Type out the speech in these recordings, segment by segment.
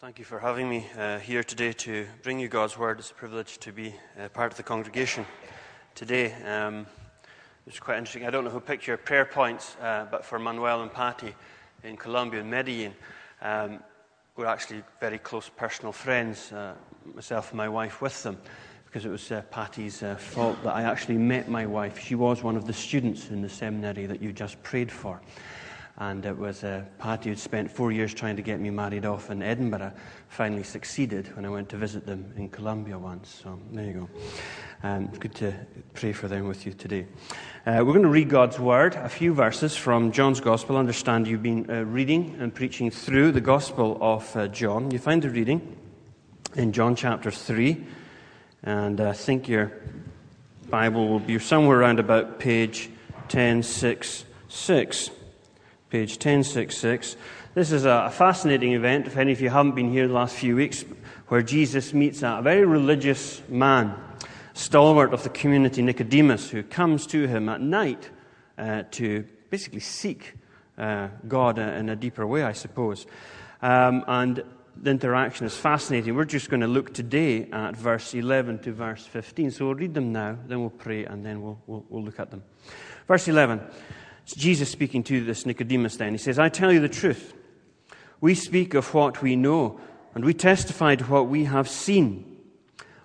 Thank you for having me uh, here today to bring you God's Word. It's a privilege to be uh, part of the congregation today. Um, it's quite interesting. I don't know who picked your prayer points, uh, but for Manuel and Patty in Colombia and Medellin, um, we're actually very close personal friends, uh, myself and my wife, with them, because it was uh, Patty's uh, fault that I actually met my wife. She was one of the students in the seminary that you just prayed for. And it was uh, Patty who'd spent four years trying to get me married off in Edinburgh, finally succeeded when I went to visit them in Colombia once. So there you go. Um, good to pray for them with you today. Uh, we're going to read God's Word, a few verses from John's Gospel. I understand you've been uh, reading and preaching through the Gospel of uh, John. You find the reading in John chapter 3, and I think your Bible will be somewhere around about page 1066 page 1066. This is a fascinating event, if any of you haven't been here the last few weeks, where Jesus meets a very religious man, stalwart of the community, Nicodemus, who comes to him at night uh, to basically seek uh, God in a deeper way, I suppose. Um, and the interaction is fascinating. We're just going to look today at verse 11 to verse 15. So we'll read them now, then we'll pray, and then we'll, we'll, we'll look at them. Verse 11. It's Jesus speaking to this Nicodemus then. He says, I tell you the truth. We speak of what we know, and we testify to what we have seen.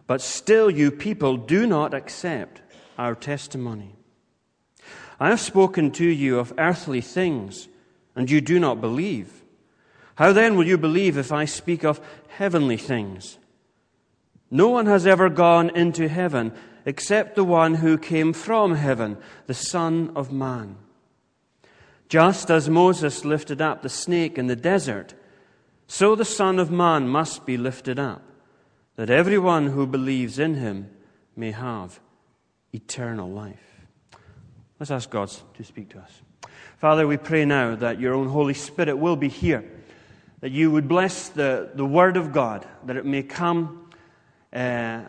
But still, you people do not accept our testimony. I have spoken to you of earthly things, and you do not believe. How then will you believe if I speak of heavenly things? No one has ever gone into heaven except the one who came from heaven, the Son of Man. Just as Moses lifted up the snake in the desert, so the Son of Man must be lifted up, that everyone who believes in him may have eternal life. Let's ask God to speak to us. Father, we pray now that your own Holy Spirit will be here, that you would bless the, the Word of God, that it may come uh,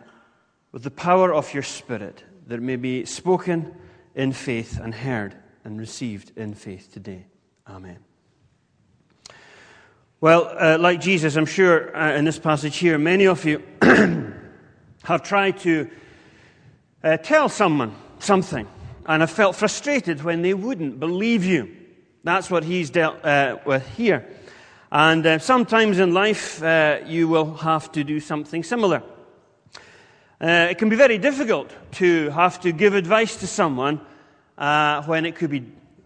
with the power of your Spirit, that it may be spoken in faith and heard and received in faith today. Amen. Well, uh, like Jesus, I'm sure uh, in this passage here, many of you have tried to uh, tell someone something and have felt frustrated when they wouldn't believe you. That's what he's dealt uh, with here. And uh, sometimes in life, uh, you will have to do something similar. it can be very difficult to have to give advice to someone uh, when it could be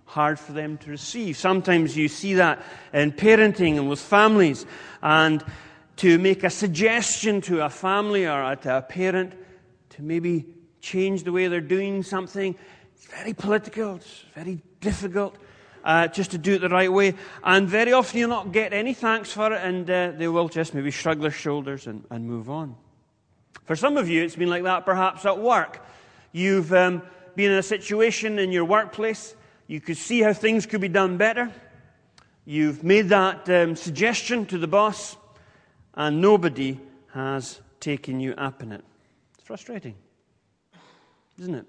hard for them to receive. Sometimes you see that in parenting and with families. And to make a suggestion to a family or to a parent to maybe change the way they're doing something, it's very political, it's very difficult. Uh, just to do it the right way. And very often you'll not get any thanks for it, and uh, they will just maybe shrug their shoulders and, and, move on. For some of you, it's been like that perhaps at work. You've um, been in a situation in your workplace, you could see how things could be done better. You've made that um, suggestion to the boss, and nobody has taken you up on it. It's frustrating, isn't it?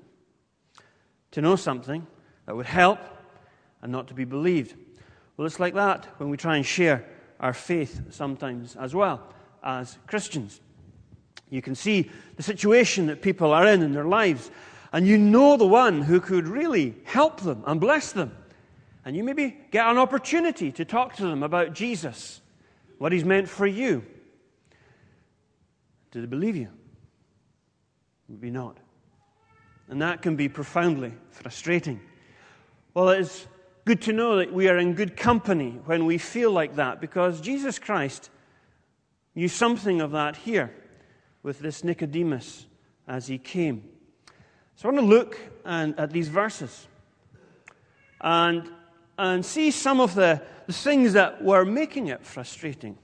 To know something that would help and not to be believed. Well, it's like that when we try and share our faith sometimes as well as Christians. You can see the situation that people are in in their lives, and you know the one who could really help them and bless them. And you maybe get an opportunity to talk to them about Jesus, what he's meant for you. Do they believe you? Maybe not. And that can be profoundly frustrating. Well, it's good to know that we are in good company when we feel like that because Jesus Christ knew something of that here with this Nicodemus as he came. So I want to look and, at these verses and, and see some of the, the things that were making it frustrating.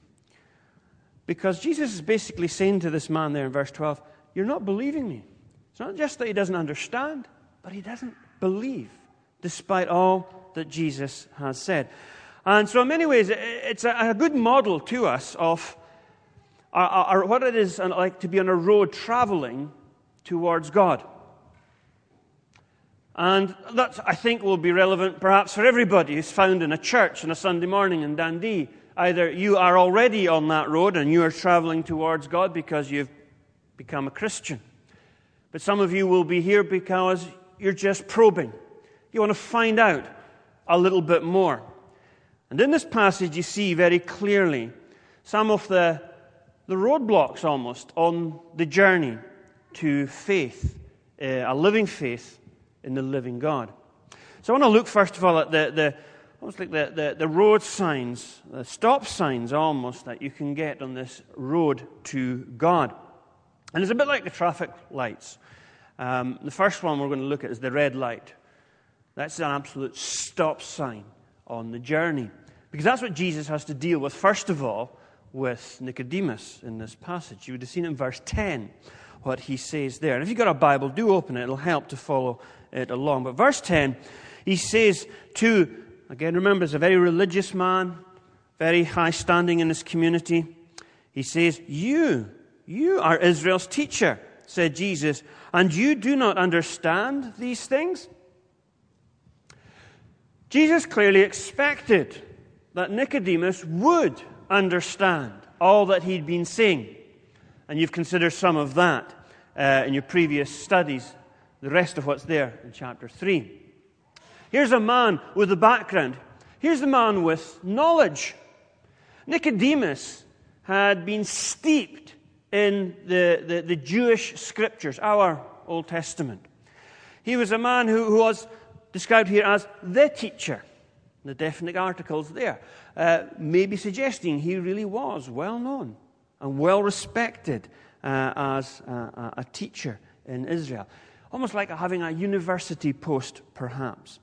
Because Jesus is basically saying to this man there in verse 12, You're not believing me. It's not just that he doesn't understand, but he doesn't believe, despite all that Jesus has said. And so, in many ways, it's a, good model to us of our, our, what it is uh, like to be on a road traveling towards God. And that, I think, will be relevant perhaps for everybody who's found in a church on a Sunday morning in Dundee either you are already on that road and you are traveling towards God because you've become a Christian. But some of you will be here because you're just probing. You want to find out a little bit more. And in this passage, you see very clearly some of the, the roadblocks almost on the journey to faith, uh, a living faith in the living God. So I want to look first of all at the, the almost like the, the, the road signs, the stop signs almost that you can get on this road to God. And it's a bit like the traffic lights. Um, the first one we're going to look at is the red light. That's an absolute stop sign on the journey. Because that's what Jesus has to deal with, first of all, with Nicodemus in this passage. You would have seen in verse 10 what he says there. And if you've got a Bible, do open it. It'll help to follow it along. But verse 10, he says to, again, remember, he's a very religious man, very high standing in his community. He says, You, you are Israel's teacher, said Jesus, and you do not understand these things? Jesus clearly expected that Nicodemus would understand all that he'd been saying. And you've considered some of that uh, in your previous studies, the rest of what's there in chapter 3. Here's a man with a background. Here's the man with knowledge. Nicodemus had been steeped in the, the, the Jewish scriptures, our Old Testament. He was a man who, who was described here as the teacher. The definite articles there, uh, maybe suggesting he really was well known and well respected uh, as a, a teacher in Israel. Almost like having a university post, perhaps.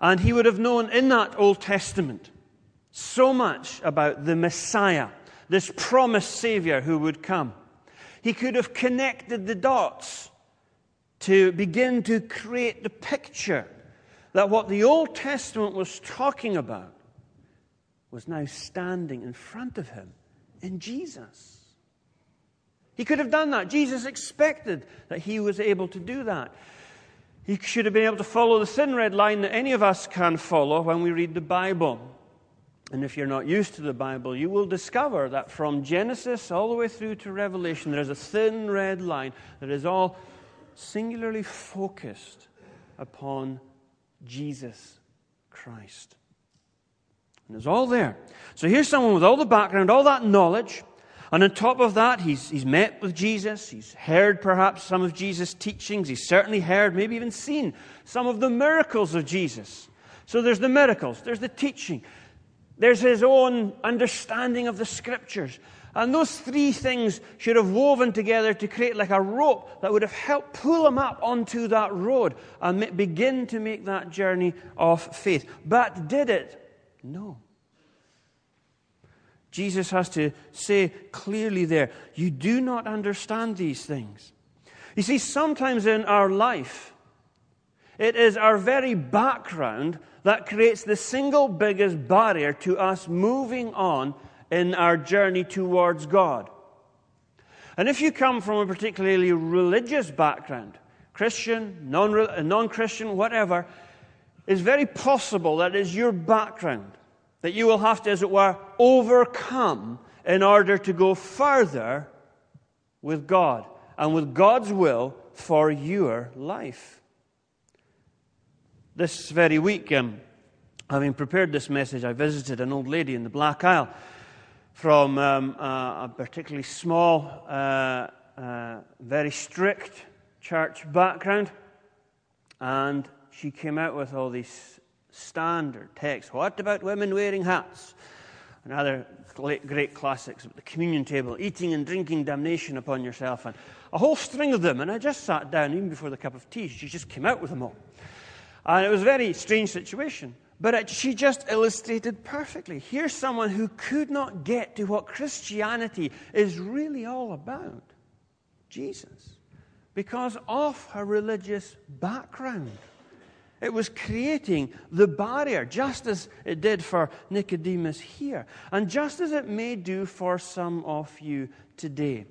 And he would have known in that Old Testament so much about the Messiah, this promised Savior who would come. He could have connected the dots to begin to create the picture that what the Old Testament was talking about was now standing in front of him in Jesus. He could have done that. Jesus expected that he was able to do that. He should have been able to follow the thin red line that any of us can follow when we read the Bible. And if you're not used to the Bible, you will discover that from Genesis all the way through to Revelation, there is a thin red line that is all singularly focused upon Jesus Christ. And it's all there. So here's someone with all the background, all that knowledge. And on top of that, he's, he's met with Jesus. He's heard perhaps some of Jesus' teachings. He's certainly heard, maybe even seen some of the miracles of Jesus. So there's the miracles, there's the teaching, there's his own understanding of the scriptures. And those three things should have woven together to create like a rope that would have helped pull him up onto that road and begin to make that journey of faith. But did it? No. Jesus has to say clearly there, you do not understand these things. You see, sometimes in our life, it is our very background that creates the single biggest barrier to us moving on in our journey towards God. And if you come from a particularly religious background, Christian, non Christian, whatever, it's very possible that is your background that you will have to, as it were, overcome in order to go further with God and with God's will for your life. This very week, um, having prepared this message, I visited an old lady in the Black Isle from um, a, a, particularly small, uh, uh, very strict church background. And she came out with all these standard text. What about women wearing hats? And other great classics, the communion table, eating and drinking damnation upon yourself, and a whole string of them. And I just sat down, even before the cup of tea, she just came out with them all. And it was a very strange situation. But it, she just illustrated perfectly. Here's someone who could not get to what Christianity is really all about Jesus, because of her religious background. It was creating the barrier, just as it did for Nicodemus here, and just as it may do for some of you today.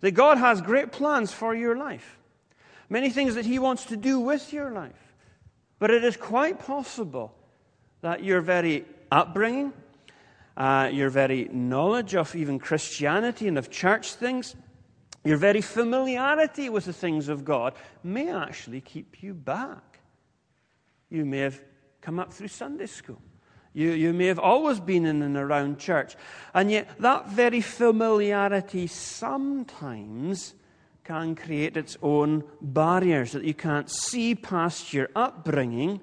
That God has great plans for your life, many things that He wants to do with your life. But it is quite possible that your very upbringing, uh, your very knowledge of even Christianity and of church things, your very familiarity with the things of God may actually keep you back. You may have come up through Sunday school. You, you may have always been in and around church. And yet, that very familiarity sometimes can create its own barriers that you can't see past your upbringing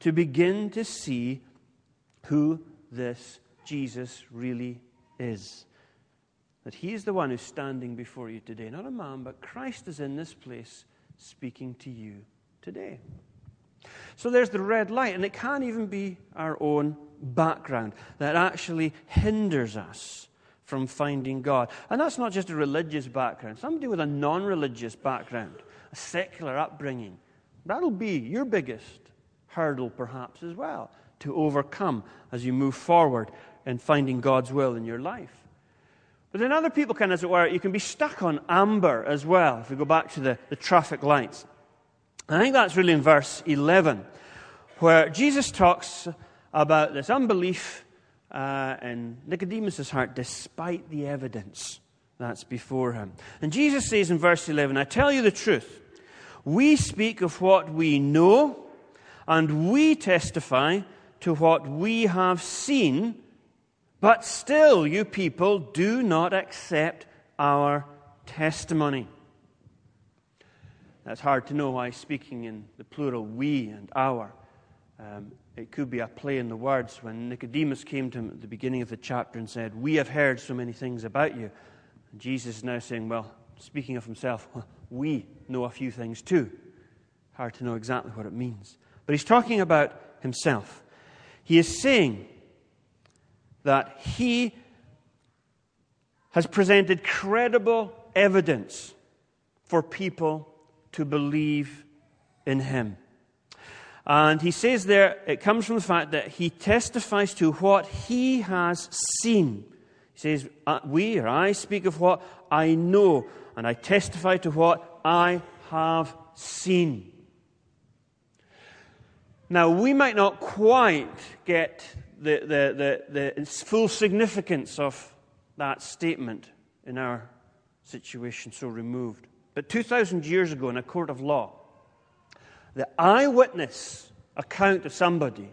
to begin to see who this Jesus really is. That he is the one who's standing before you today. Not a man, but Christ is in this place speaking to you today. So there's the red light, and it can even be our own background that actually hinders us from finding God. And that's not just a religious background, somebody with a non religious background, a secular upbringing. That'll be your biggest hurdle, perhaps, as well, to overcome as you move forward in finding God's will in your life. But then other people can, as it were, you can be stuck on amber as well, if we go back to the, the traffic lights. I think that's really in verse 11, where Jesus talks about this unbelief uh, in Nicodemus' heart despite the evidence that's before him. And Jesus says in verse 11, I tell you the truth. We speak of what we know, and we testify to what we have seen, but still you people do not accept our testimony. It's hard to know why speaking in the plural we and our. Um, it could be a play in the words when Nicodemus came to him at the beginning of the chapter and said, We have heard so many things about you. And Jesus is now saying, Well, speaking of himself, we know a few things too. Hard to know exactly what it means. But he's talking about himself. He is saying that he has presented credible evidence for people to believe in him. And he says there, it comes from the fact that he testifies to what he has seen. He says, uh, We or I speak of what I know, and I testify to what I have seen. Now, we might not quite get the, the, the, the full significance of that statement in our situation so removed. But 2,000 years ago, in a court of law, the eyewitness account of somebody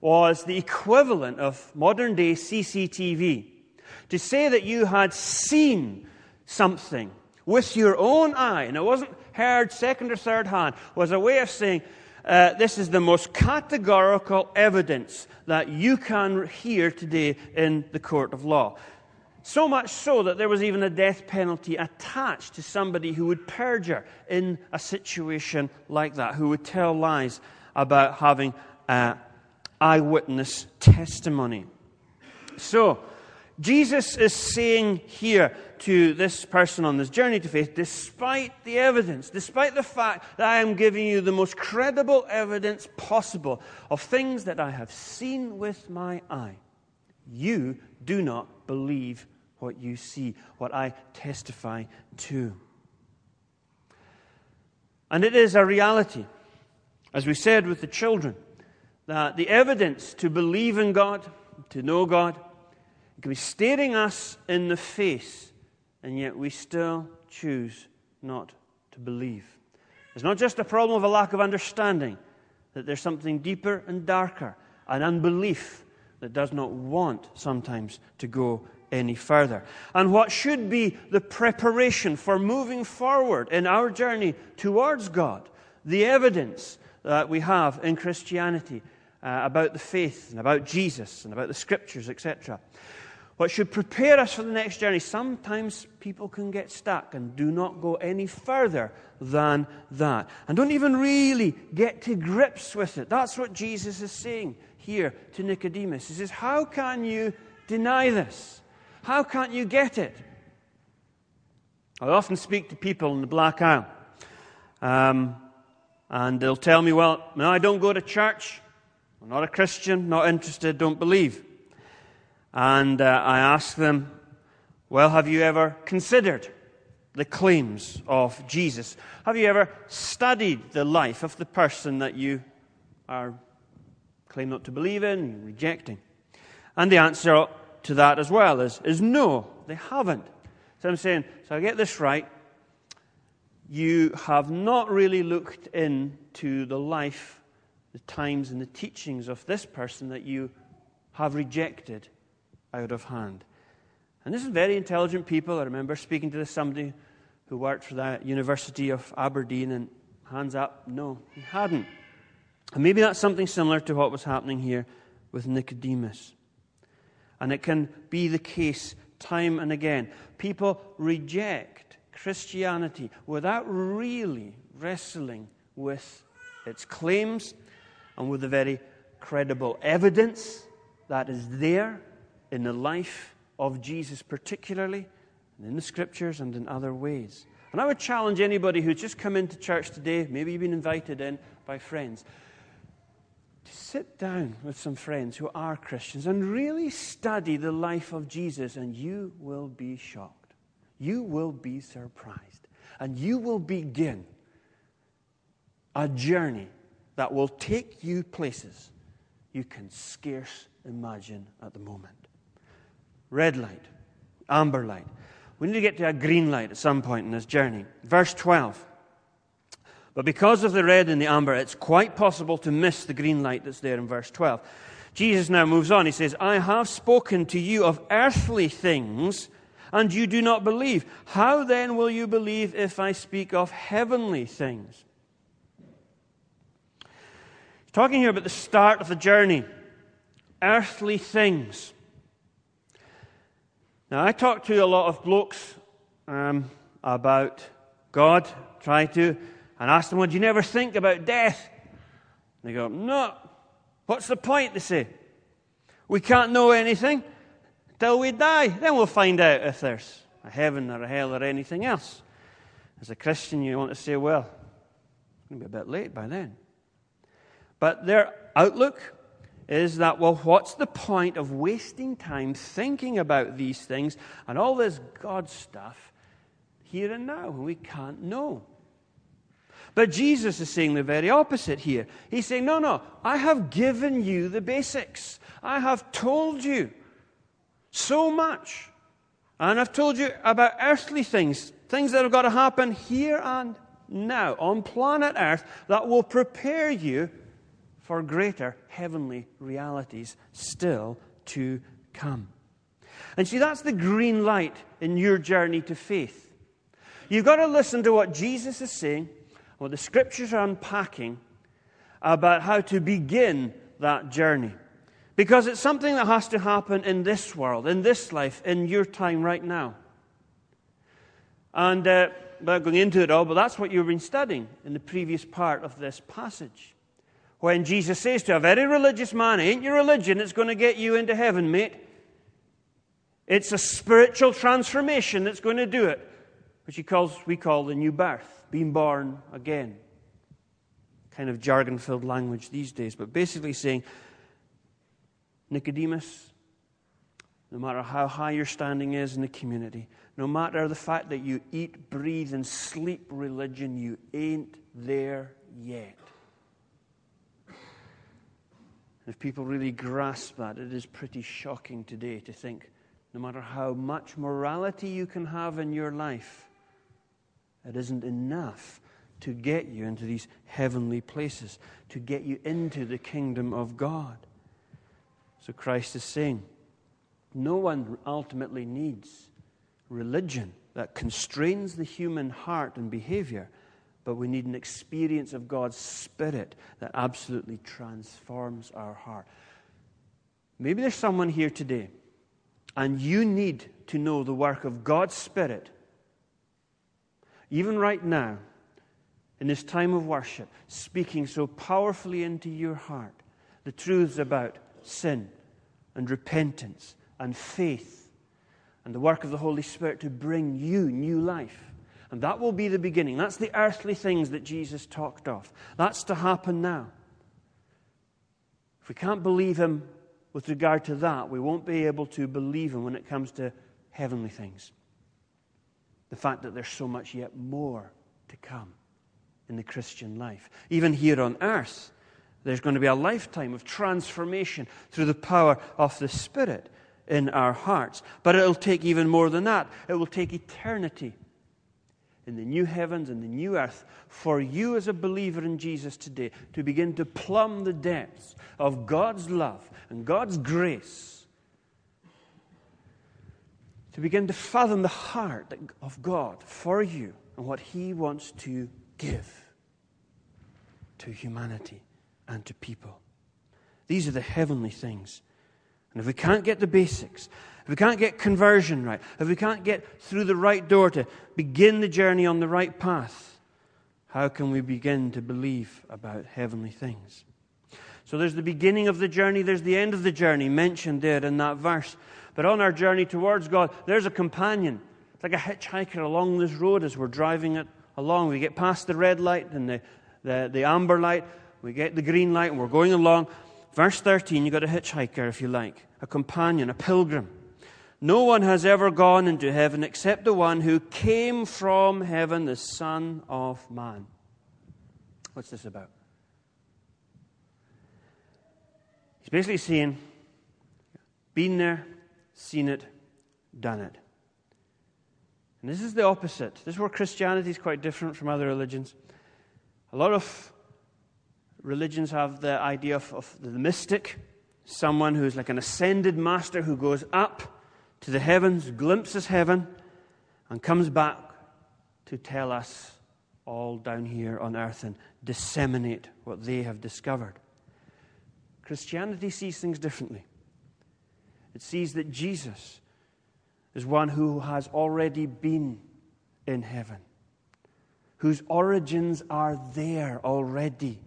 was the equivalent of modern day CCTV. To say that you had seen something with your own eye, and it wasn't heard second or third hand, was a way of saying, uh, this is the most categorical evidence that you can hear today in the court of law. So much so that there was even a death penalty attached to somebody who would perjure in a situation like that, who would tell lies about having uh, eyewitness testimony. So, Jesus is saying here to this person on this journey to faith, despite the evidence, despite the fact that I am giving you the most credible evidence possible of things that I have seen with my eye, you do not believe what you see, what I testify to. And it is a reality, as we said with the children, that the evidence to believe in God, to know God, can be staring us in the face, and yet we still choose not to believe. It's not just a problem of a lack of understanding, that there's something deeper and darker, an unbelief that does not want sometimes to go any further. And what should be the preparation for moving forward in our journey towards God, the evidence that we have in Christianity uh, about the faith and about Jesus and about the scriptures, etc. What should prepare us for the next journey, sometimes people can get stuck and do not go any further than that. And don't even really get to grips with it. That's what Jesus is saying here to Nicodemus. He says, How can you deny this? How can't you get it? I often speak to people in the Black Isle, um, and they'll tell me, Well, no, I don't go to church. I'm not a Christian, not interested, don't believe. And uh, I ask them, Well, have you ever considered the claims of Jesus? Have you ever studied the life of the person that you are claim not to believe in, rejecting? And the answer to that as well is, is no, they haven't. So I'm saying, so I get this right. You have not really looked into the life, the times, and the teachings of this person that you have rejected out of hand. And this is very intelligent people. I remember speaking to somebody who worked for the University of Aberdeen, and hands up, no, he hadn't. And maybe that's something similar to what was happening here with Nicodemus. And it can be the case time and again. People reject Christianity without really wrestling with its claims and with the very credible evidence that is there in the life of Jesus, particularly, and in the scriptures and in other ways. And I would challenge anybody who's just come into church today, maybe you've been invited in by friends, to sit down with some friends who are Christians and really study the life of Jesus, and you will be shocked. You will be surprised. And you will begin a journey that will take you places you can scarce imagine at the moment. Red light, amber light. We need to get to a green light at some point in this journey. Verse 12. But because of the red and the amber, it's quite possible to miss the green light that's there in verse 12. Jesus now moves on. He says, I have spoken to you of earthly things, and you do not believe. How then will you believe if I speak of heavenly things? He's talking here about the start of the journey. Earthly things. Now, I talk to a lot of blokes um, about God, try to and ask them, Would you never think about death? And they go, No. What's the point? They say. We can't know anything till we die. Then we'll find out if there's a heaven or a hell or anything else. As a Christian, you want to say, Well, it's going to be a bit late by then. But their outlook is that, well, what's the point of wasting time thinking about these things and all this God stuff here and now when we can't know? But Jesus is saying the very opposite here. He's saying, No, no, I have given you the basics. I have told you so much. And I've told you about earthly things, things that have got to happen here and now on planet Earth that will prepare you for greater heavenly realities still to come. And see, that's the green light in your journey to faith. You've got to listen to what Jesus is saying what the scriptures are unpacking about how to begin that journey. Because it's something that has to happen in this world, in this life, in your time right now. And uh, without going into it all, but that's what you've been studying in the previous part of this passage. When Jesus says to a very religious man, Ain't your religion that's going to get you into heaven, mate? It's a spiritual transformation that's going to do it, which he calls, we call the new birth being born again. Kind of jargon filled language these days, but basically saying, Nicodemus, no matter how high your standing is in the community, no matter the fact that you eat, breathe, and sleep religion, you ain't there yet. If people really grasp that, it is pretty shocking today to think no matter how much morality you can have in your life, it isn't enough to get you into these heavenly places, to get you into the kingdom of God. So Christ is saying, no one ultimately needs religion that constrains the human heart and behavior, but we need an experience of God's Spirit that absolutely transforms our heart. Maybe there's someone here today, and you need to know the work of God's Spirit even right now, in this time of worship, speaking so powerfully into your heart the truths about sin and repentance and faith and the work of the Holy Spirit to bring you new life. And that will be the beginning. That's the earthly things that Jesus talked of. That's to happen now. If we can't believe Him with regard to that, we won't be able to believe Him when it comes to heavenly things the fact that there's so much yet more to come in the Christian life. Even here on earth, There's going to be a lifetime of transformation through the power of the Spirit in our hearts. But it'll take even more than that. It will take eternity in the new heavens and the new earth for you as a believer in Jesus today to begin to plumb the depths of God's love and God's grace. To begin to fathom the heart of God for you and what He wants to give to humanity and to people. These are the heavenly things. And if we can't get the basics, if we can't get conversion right, if we can't get through the right door to begin the journey on the right path, how can we begin to believe about heavenly things? So there's the beginning of the journey, there's the end of the journey mentioned there in that verse. But on our journey towards God, there's a companion. It's like a hitchhiker along this road as we're driving it along. We get past the red light and the, the, the amber light, we get the green light, and we're going along. Verse 13, you've got a hitchhiker, if you like, a companion, a pilgrim. No one has ever gone into heaven except the one who came from heaven, the Son of Man. What's this about? He's basically saying, been there, seen it, done it. And this is the opposite. This is where Christianity is quite different from other religions. A lot of religions have the idea of, of the mystic, someone who's like an ascended master who goes up to the heavens, glimpses heaven, and comes back to tell us all down here on earth and disseminate what they have discovered. Christianity sees things differently. It sees that Jesus is one who has already been in heaven, whose origins are there already.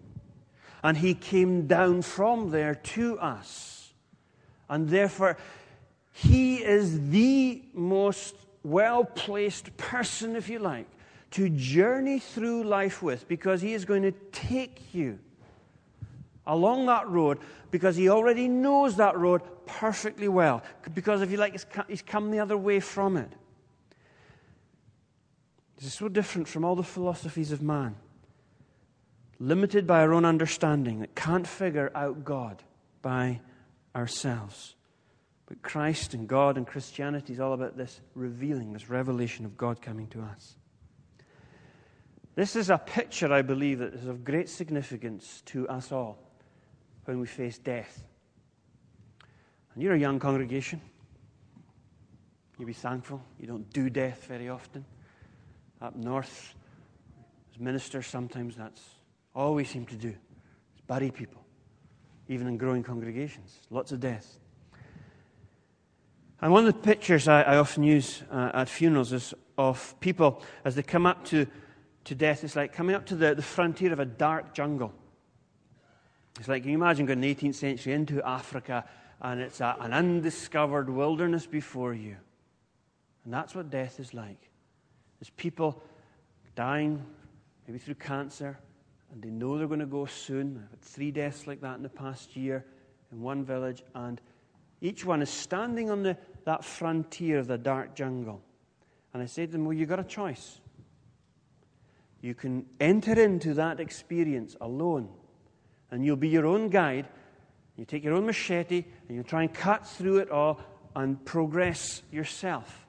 And he came down from there to us. And therefore, he is the most well placed person, if you like, to journey through life with because he is going to take you along that road because he already knows that road perfectly well. Because, if you like, he's come the other way from it. This is so different from all the philosophies of man, limited by our own understanding, that can't figure out God by ourselves. But Christ and God and Christianity is all about this revealing, this revelation of God coming to us. This is a picture, I believe, that is of great significance to us all when we face death. And you're a young congregation. You be thankful. You don't do death very often. Up north, as ministers, sometimes that's all we seem to do. Is bury people, even in growing congregations. Lots of death. And one of the pictures I, I often use uh, at funerals is of people as they come up to, to death. It's like coming up to the, the frontier of a dark jungle. It's like, can you imagine going in the 18th century into Africa and it's a, an undiscovered wilderness before you? And that's what death is like. There's people dying, maybe through cancer, and they know they're going to go soon. I've had three deaths like that in the past year in one village, and each one is standing on the, that frontier of the dark jungle. And I said to them, Well, you've got a choice. You can enter into that experience alone, and you'll be your own guide. You take your own machete, and you try and cut through it all and progress yourself.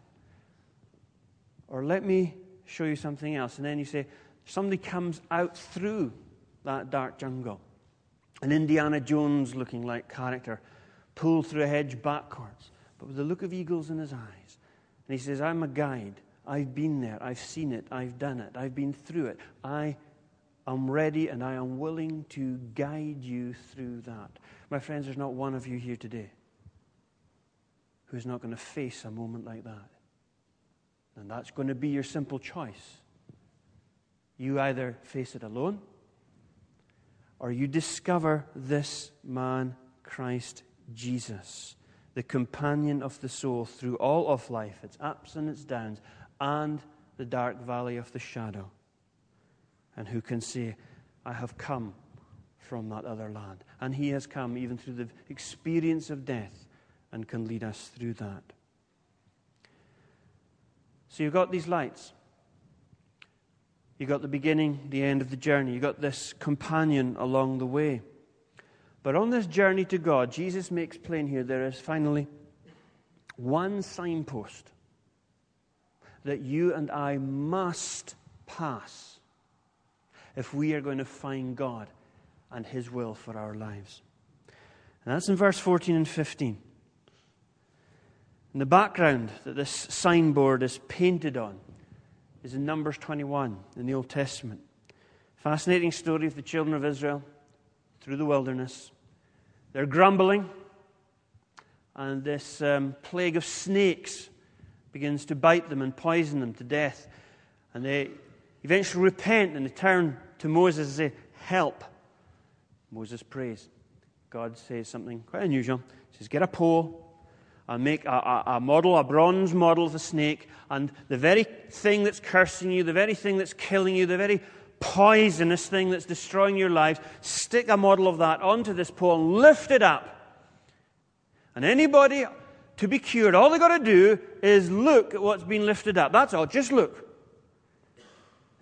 Or let me show you something else. And then you say, Somebody comes out through that dark jungle. An Indiana Jones looking like character pulled through a hedge backwards, but with a look of eagles in his eyes. And he says, I'm a guide. I've been there. I've seen it. I've done it. I've been through it. I am ready and I am willing to guide you through that. My friends, there's not one of you here today who's not going to face a moment like that. And that's going to be your simple choice. You either face it alone or you discover this man, Christ Jesus, the companion of the soul through all of life, its ups and its downs, and the dark valley of the shadow. And who can say, I have come from that other land? And he has come even through the experience of death and can lead us through that. So you've got these lights. You've got the beginning, the end of the journey. You've got this companion along the way. But on this journey to God, Jesus makes plain here there is finally one signpost that you and I must pass if we are going to find God and His will for our lives. And that's in verse 14 and 15. In the background that this signboard is painted on is in Numbers 21 in the Old Testament. Fascinating story of the children of Israel through the wilderness. They're grumbling, and this um, plague of snakes begins to bite them and poison them to death. And they eventually repent and they turn to Moses and say, Help. Moses prays. God says something quite unusual. He says, Get a pole and make a, a, a, model, a bronze model of a snake, and the very thing that's cursing you, the very thing that's killing you, the very poisonous thing that's destroying your lives, stick a model of that onto this pole and lift it up. And anybody to be cured, all they've got to do is look at what's been lifted up. That's all. Just look.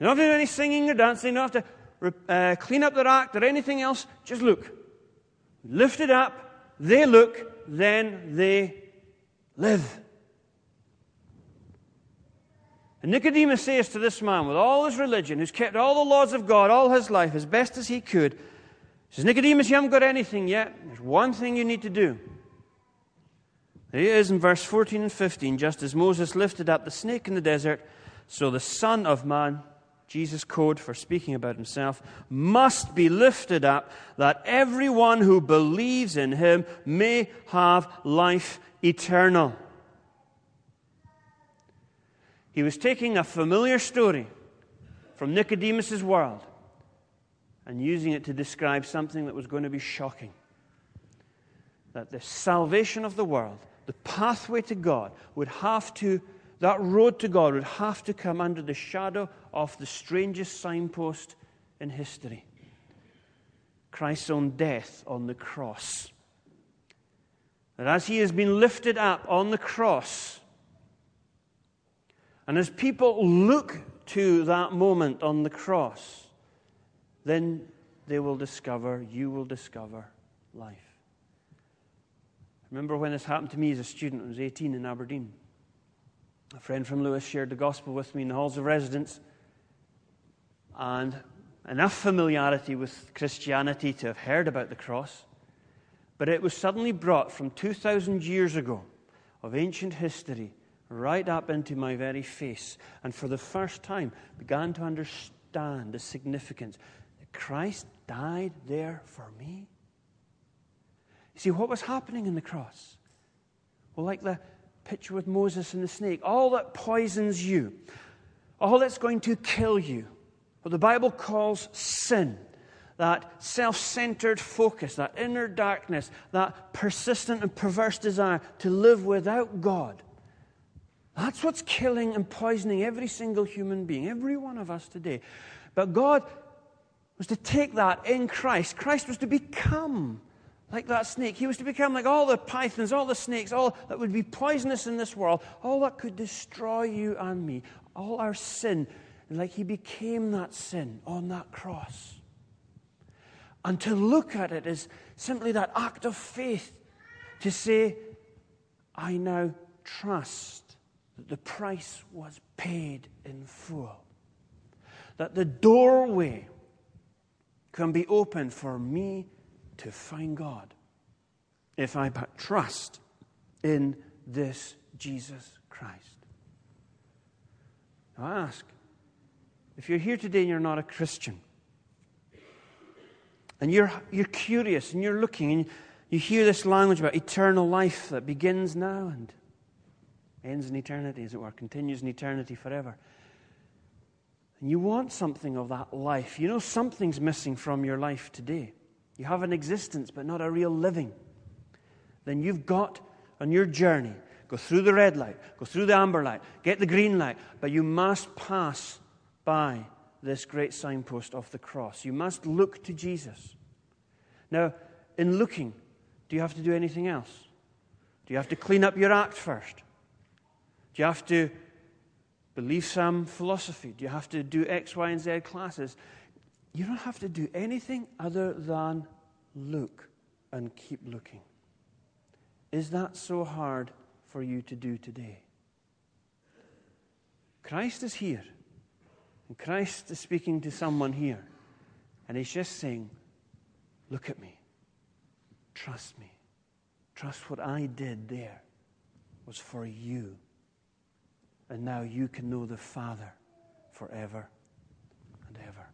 You don't have to do any singing or dancing. You don't have to uh, clean up their act or anything else. Just look. Lift it up. They look. Then they live. And Nicodemus says to this man, with all his religion, who's kept all the laws of God all his life as best as he could, says, Nicodemus, you haven't got anything yet. There's one thing you need to do. There he is in verse 14 and 15. Just as Moses lifted up the snake in the desert, so the Son of Man, Jesus' code for speaking about himself, must be lifted up that everyone who believes in him may have life eternal. He was taking a familiar story from Nicodemus' world and using it to describe something that was going to be shocking. That the salvation of the world, the pathway to God, would have to, that road to God would have to come under the shadow of the strangest signpost in history Christ's own death on the cross. That as he has been lifted up on the cross, and as people look to that moment on the cross, then they will discover, you will discover life. Remember when this happened to me as a student, I was 18 in Aberdeen. A friend from Lewis shared the gospel with me in the halls of residence, and enough familiarity with Christianity to have heard about the cross, but it was suddenly brought from 2,000 years ago of ancient history right up into my very face, and for the first time began to understand the significance that Christ died there for me. You see, what was happening in the cross? Well, like the picture with Moses and the snake, all that poisons you, all that's going to kill you, what the Bible calls sin, that self centered focus, that inner darkness, that persistent and perverse desire to live without God. That's what's killing and poisoning every single human being, every one of us today. But God was to take that in Christ. Christ was to become like that snake. He was to become like all the pythons, all the snakes, all that would be poisonous in this world, all that could destroy you and me, all our sin. And like he became that sin on that cross. And to look at it is simply that act of faith to say, I now trust that the price was paid in full, that the doorway can be opened for me to find God if I but trust in this Jesus Christ. Now I ask if you're here today and you're not a Christian, and you're, you're curious and you're looking and you hear this language about eternal life that begins now and ends in eternity, as it were, continues in eternity forever. And you want something of that life. You know something's missing from your life today. You have an existence, but not a real living. Then you've got on your journey, go through the red light, go through the amber light, get the green light, but you must pass by this great signpost of the cross. You must look to Jesus. Now, in looking, do you have to do anything else? Do you have to clean up your act first? Do you have to believe some philosophy? Do you have to do X, Y, and Z classes? You don't have to do anything other than look and keep looking. Is that so hard for you to do today? Christ is here. And Christ is speaking to someone here. And he's just saying, Look at me. Trust me. Trust what I did there was for you. And now you can know the Father forever and ever.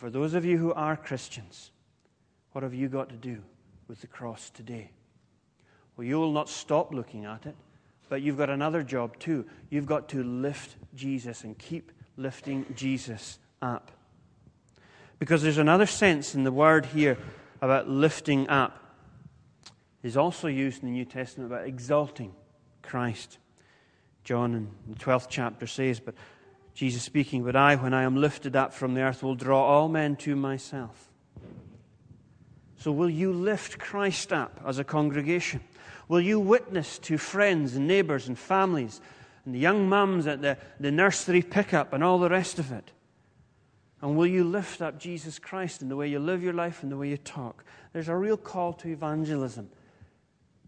For those of you who are Christians, what have you got to do with the cross today? Well, you will not stop looking at it, but you've got another job too. You've got to lift Jesus and keep lifting Jesus up. Because there's another sense in the word here about lifting up. Is also used in the New Testament about exalting Christ. John in the 12th chapter says, But Jesus speaking, But I, when I am lifted up from the earth, will draw all men to myself. So, will you lift Christ up as a congregation? Will you witness to friends and neighbors and families and the young mums at the, the nursery pickup and all the rest of it? And will you lift up Jesus Christ in the way you live your life and the way you talk? There's a real call to evangelism.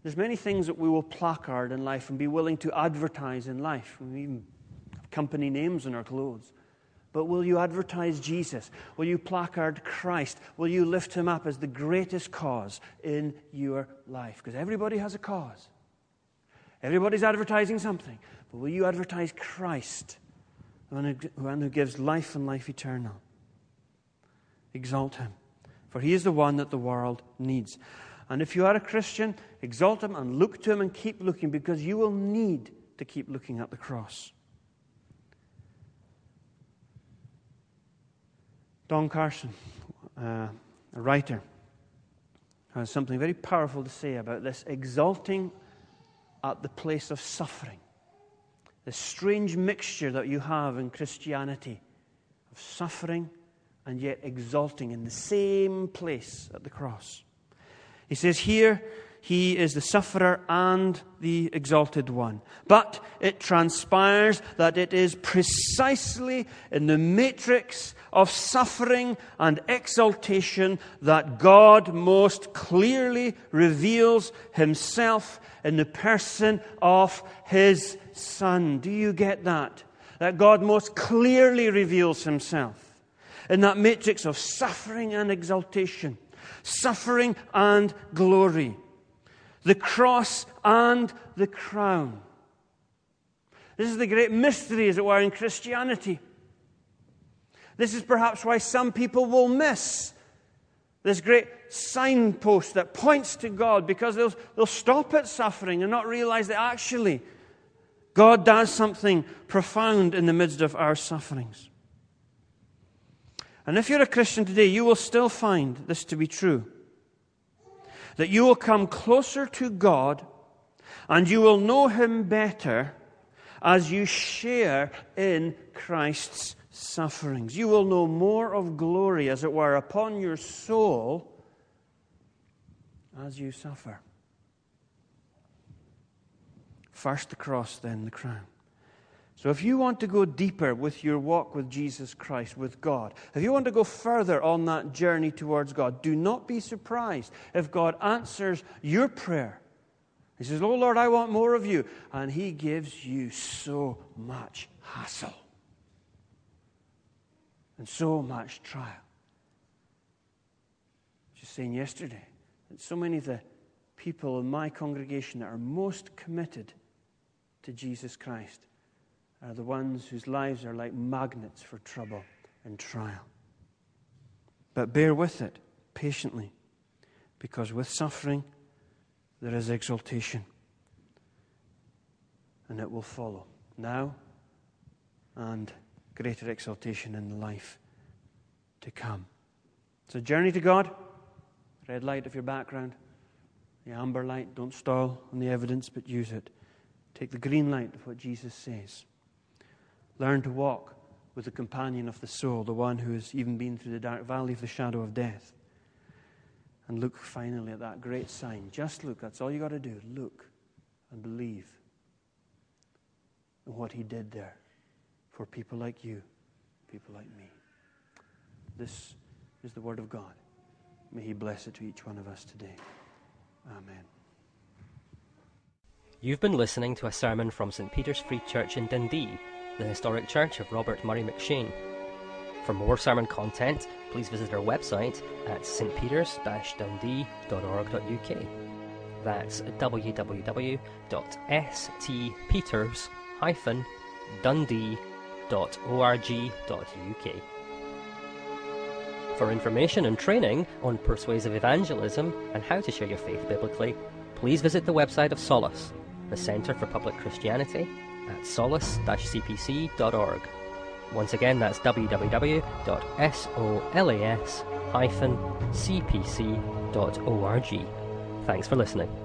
There's many things that we will placard in life and be willing to advertise in life. We even company names on our clothes. But will you advertise Jesus? Will you placard Christ? Will you lift him up as the greatest cause in your life? Because everybody has a cause. Everybody's advertising something. But will you advertise Christ? the one who gives life and life eternal. Exalt him, for he is the one that the world needs. And if you are a Christian, exalt him and look to him and keep looking because you will need to keep looking at the cross. Don Carson, uh, a writer, has something very powerful to say about this exalting at the place of suffering the strange mixture that you have in Christianity of suffering and yet exalting in the same place at the cross. He says, Here he is the sufferer and the exalted one. But it transpires that it is precisely in the matrix of suffering and exaltation that God most clearly reveals himself in the person of his Son. Do you get that? That God most clearly reveals himself in that matrix of suffering and exaltation, suffering and glory, the cross and the crown. This is the great mystery, as it were, in Christianity. This is perhaps why some people will miss this great signpost that points to God because they'll, they'll stop at suffering and not realize that actually God does something profound in the midst of our sufferings. And if you're a Christian today, you will still find this to be true. That you will come closer to God and you will know Him better as you share in Christ's sufferings. You will know more of glory, as it were, upon your soul as you suffer. First the cross, then the crown. So, if you want to go deeper with your walk with Jesus Christ, with God, if you want to go further on that journey towards God, do not be surprised if God answers your prayer. He says, Oh Lord, I want more of you. And He gives you so much hassle and so much trial. Just saying yesterday that so many of the people in my congregation that are most committed to Jesus Christ are the ones whose lives are like magnets for trouble and trial. But bear with it patiently, because with suffering there is exaltation, and it will follow now and greater exaltation in the life to come. It's a journey to God. Red light of your background, the amber light, don't stall on the evidence, but use it. Take the green light of what Jesus says. Learn to walk with the companion of the soul, the one who has even been through the dark valley of the shadow of death. And look finally at that great sign. Just look. That's all you got to do. Look and believe in what he did there for people like you, people like me. This is the Word of God. May He bless it to each one of us today. Amen. You've been listening to a sermon from St Peter's Free Church in Dundee, the historic church of Robert Murray M'Cheyne. For more sermon content, please visit our website at stpeters-dundee.org.uk. That's www.stpeters-dundee.org.uk. For information and training on persuasive evangelism and how to share your faith biblically, please visit the website of Solas, the Centre for Public Christianity, at solas-cpc.org. Once again, that's www.solas-cpc.org. Thanks for listening.